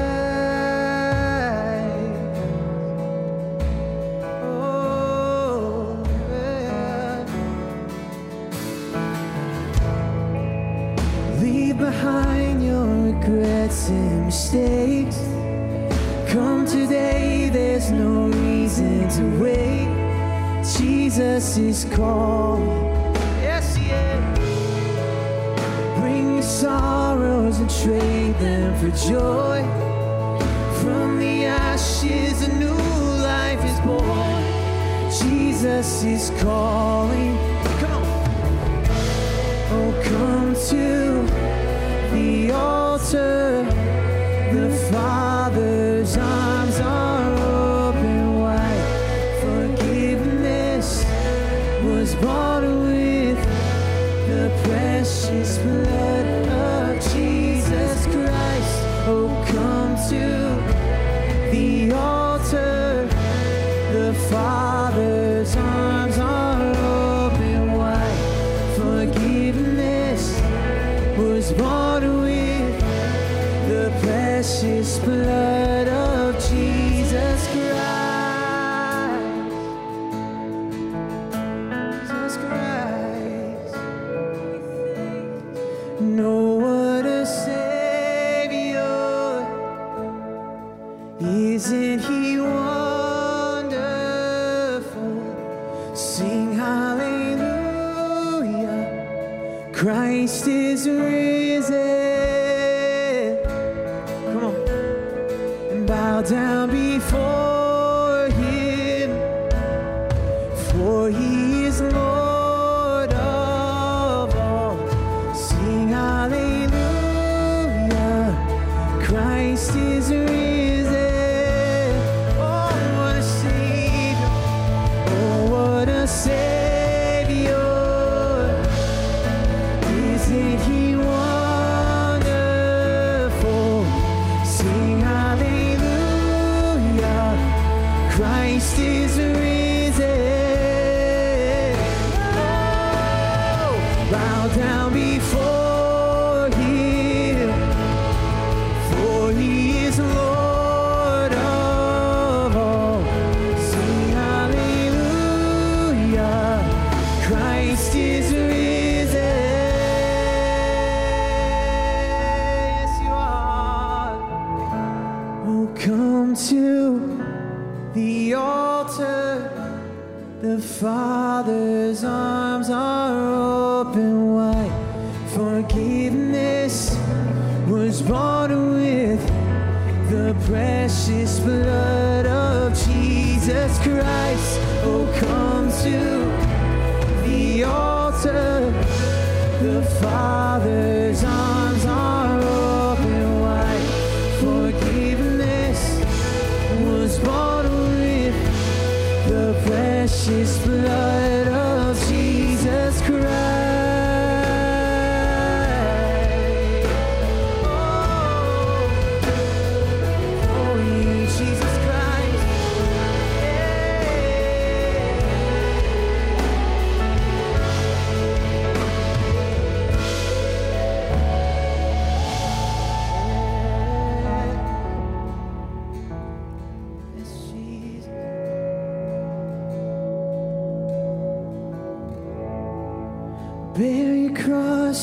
[SPEAKER 6] Oh, yeah. Leave behind your regrets and mistakes. Wait. Jesus is calling. Yes, he is. Bring your sorrows and trade them for joy. From the ashes, a new life is born. Jesus is calling. Come on. Oh, come to the altar. Precious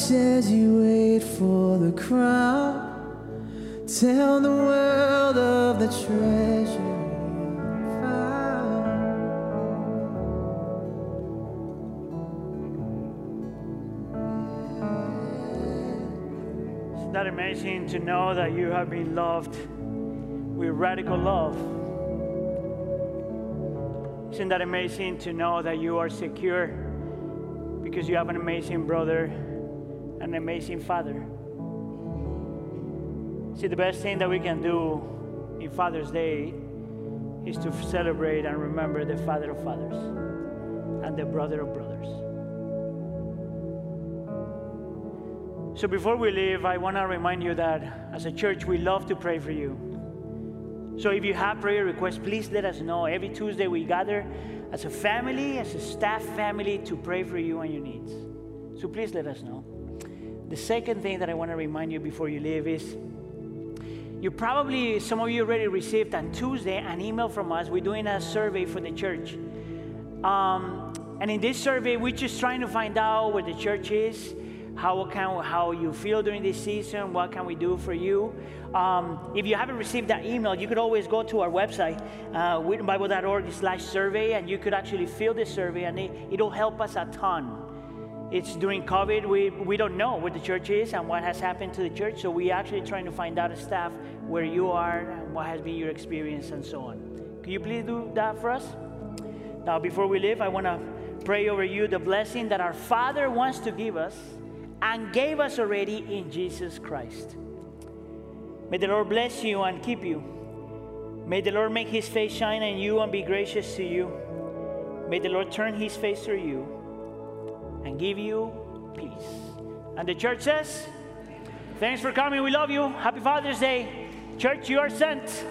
[SPEAKER 3] cross as you wait for the crown. Tell the world of the treasure.
[SPEAKER 8] Isn't that amazing to know that you have been loved with radical love? Isn't that amazing to know that you are secure because you have an amazing brother, an amazing father? See, the best thing that we can do in Father's Day is to celebrate and remember the Father of fathers and the brother of brothers. So before we leave, I want to remind you that as a church, we love to pray for you. So if you have prayer requests, please let us know. Every Tuesday, we gather as a family, as a staff family, to pray for you and your needs. So please let us know. The second thing that I want to remind you before you leave is you probably, some of you already received on Tuesday an email from us. We're doing a survey for the church. Um, and in this survey, we're just trying to find out where the church is, how can how you feel during this season, what can we do for you. Um, if you haven't received that email, you could always go to our website, uh, wheatonbible.org slash survey, and you could actually fill this survey, and it, it'll help us a ton. It's during COVID, we, we don't know where the church is and what has happened to the church, so we're actually trying to find out as staff where you are and what has been your experience and so on. Can you please do that for us? Now, before we leave, I want to pray over you the blessing that our Father wants to give us and gave us already in Jesus Christ. May the Lord bless you and keep you. May the Lord make his face shine on you and be gracious to you. May the Lord turn his face to you and give you peace. And the church says, Thanks for coming. We love you. Happy Father's Day. Church, you are sent.